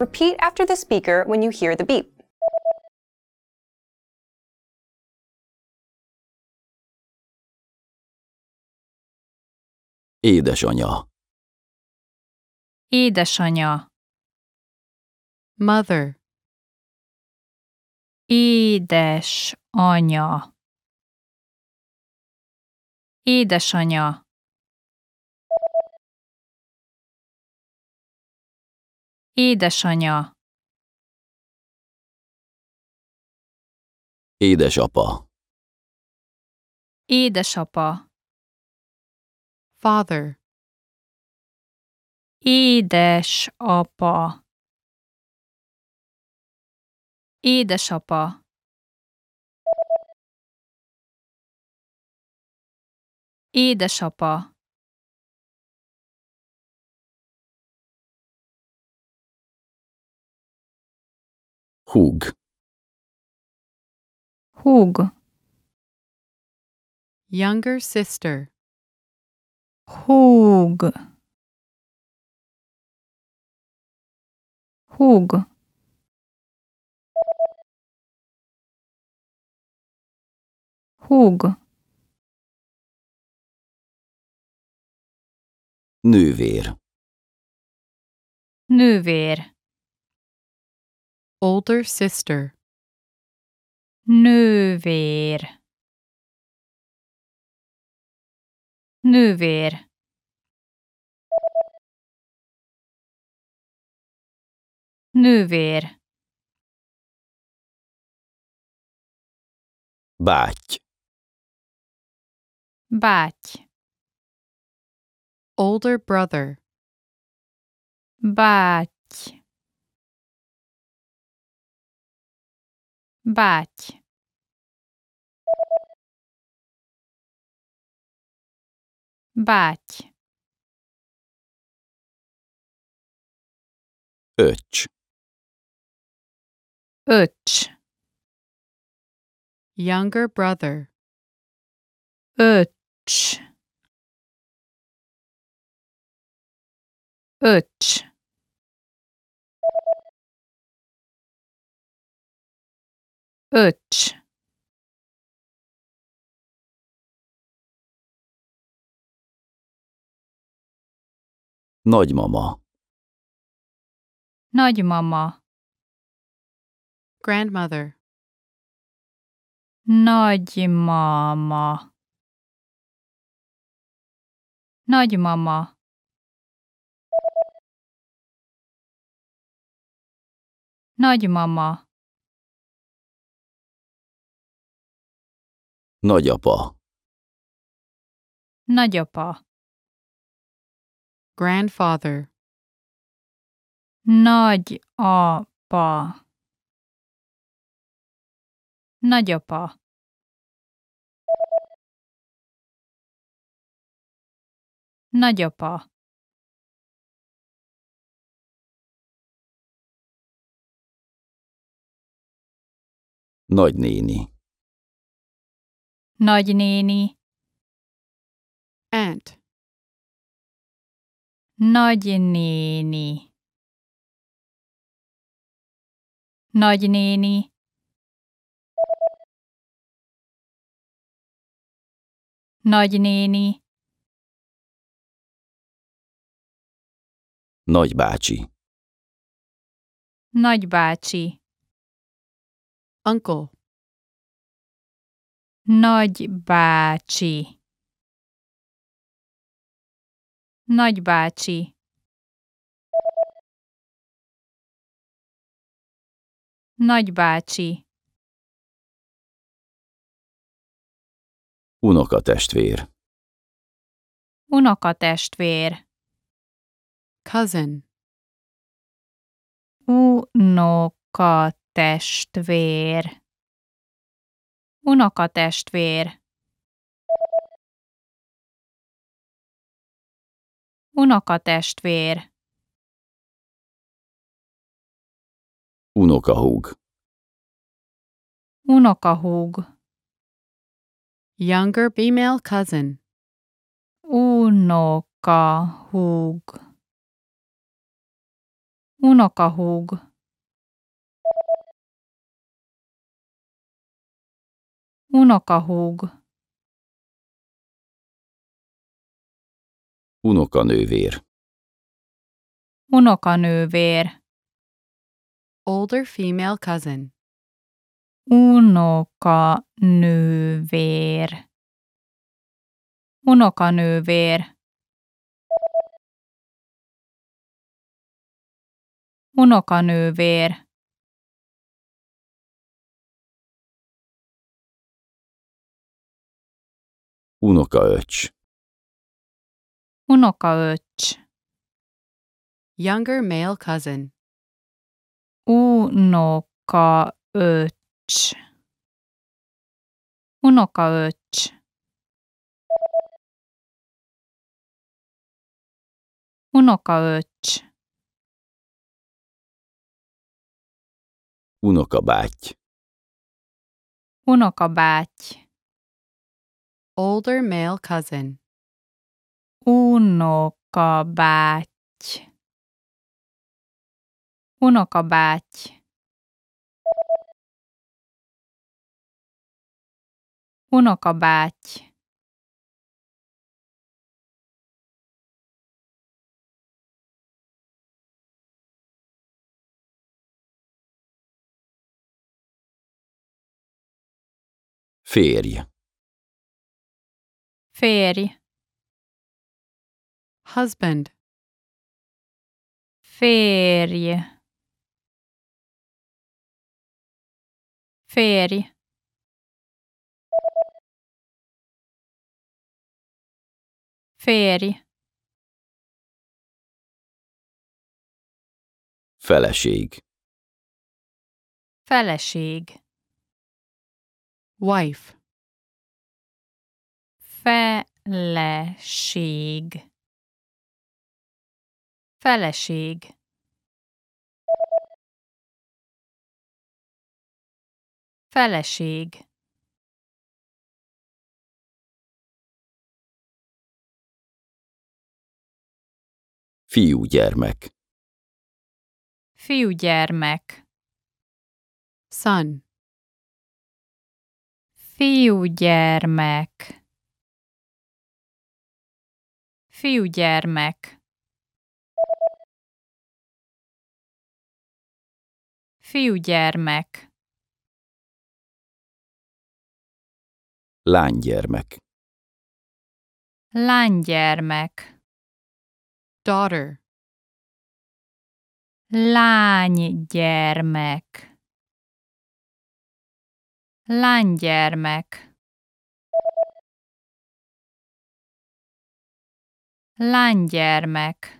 Repeat after the speaker when you hear the beep. Édesanya. Édesanya. mother, Édes anya. Édesanya. Édesapa. Édesapa. father, Édesapa. Édesapa. Édesapa. Hug. Hug. Younger sister. Hug. Hug. Hug. Nővér. Nővér. Older sister, Nővér. Nővér. Nővér. Báty. Báty. older brother, Báty. Báty. Báty. Öcs. Öcs. younger brother, Öcs. Öcs. Öcs. Nagymama. Nagymama. grandmother, Nagymama. Nagymama. Nagymama. Nagyapa. Nagyapa. grandfather, Nagyapa. Nagyapa. Nagyapa. Nagynéni. Nagynéni. aunt, Nagynéni. Nagynéni. Nagynéni. Nagybácsi. Nagybácsi. uncle, Nagybácsi. Nagybácsi. Nagybácsi. Unokatestvér. Unokatestvér. cousin, Unokatestvér. Unokatestvér. Unokatestvér. Unokahúg. Unokahúg. younger female cousin, Unokahúg. Unokahúg. Unokahúg. Unokanővér. Unokanővér. Older female cousin. Unokanővér. Unokanővér. Unokanővér. Unokaöcs. Unokaöcs. Younger male cousin. Unokaöcs. Unokaöcs. Unokaöcs. Unokabáty. Unokabáty. Older male cousin. Unokabáty. Unokabáty. Unokabáty. Férj. Férj. Husband. Férj. Férj. Férj. Feleség. Feleség. Wife. Feleség. Feleség. Feleség. Fiúgyermek. Fiúgyermek. Son. Fiúgyermek. Fiúgyermek. Fiúgyermek. Lánygyermek. Lánygyermek. Daughter. Lánygyermek. Lánygyermek. Lánygyermek.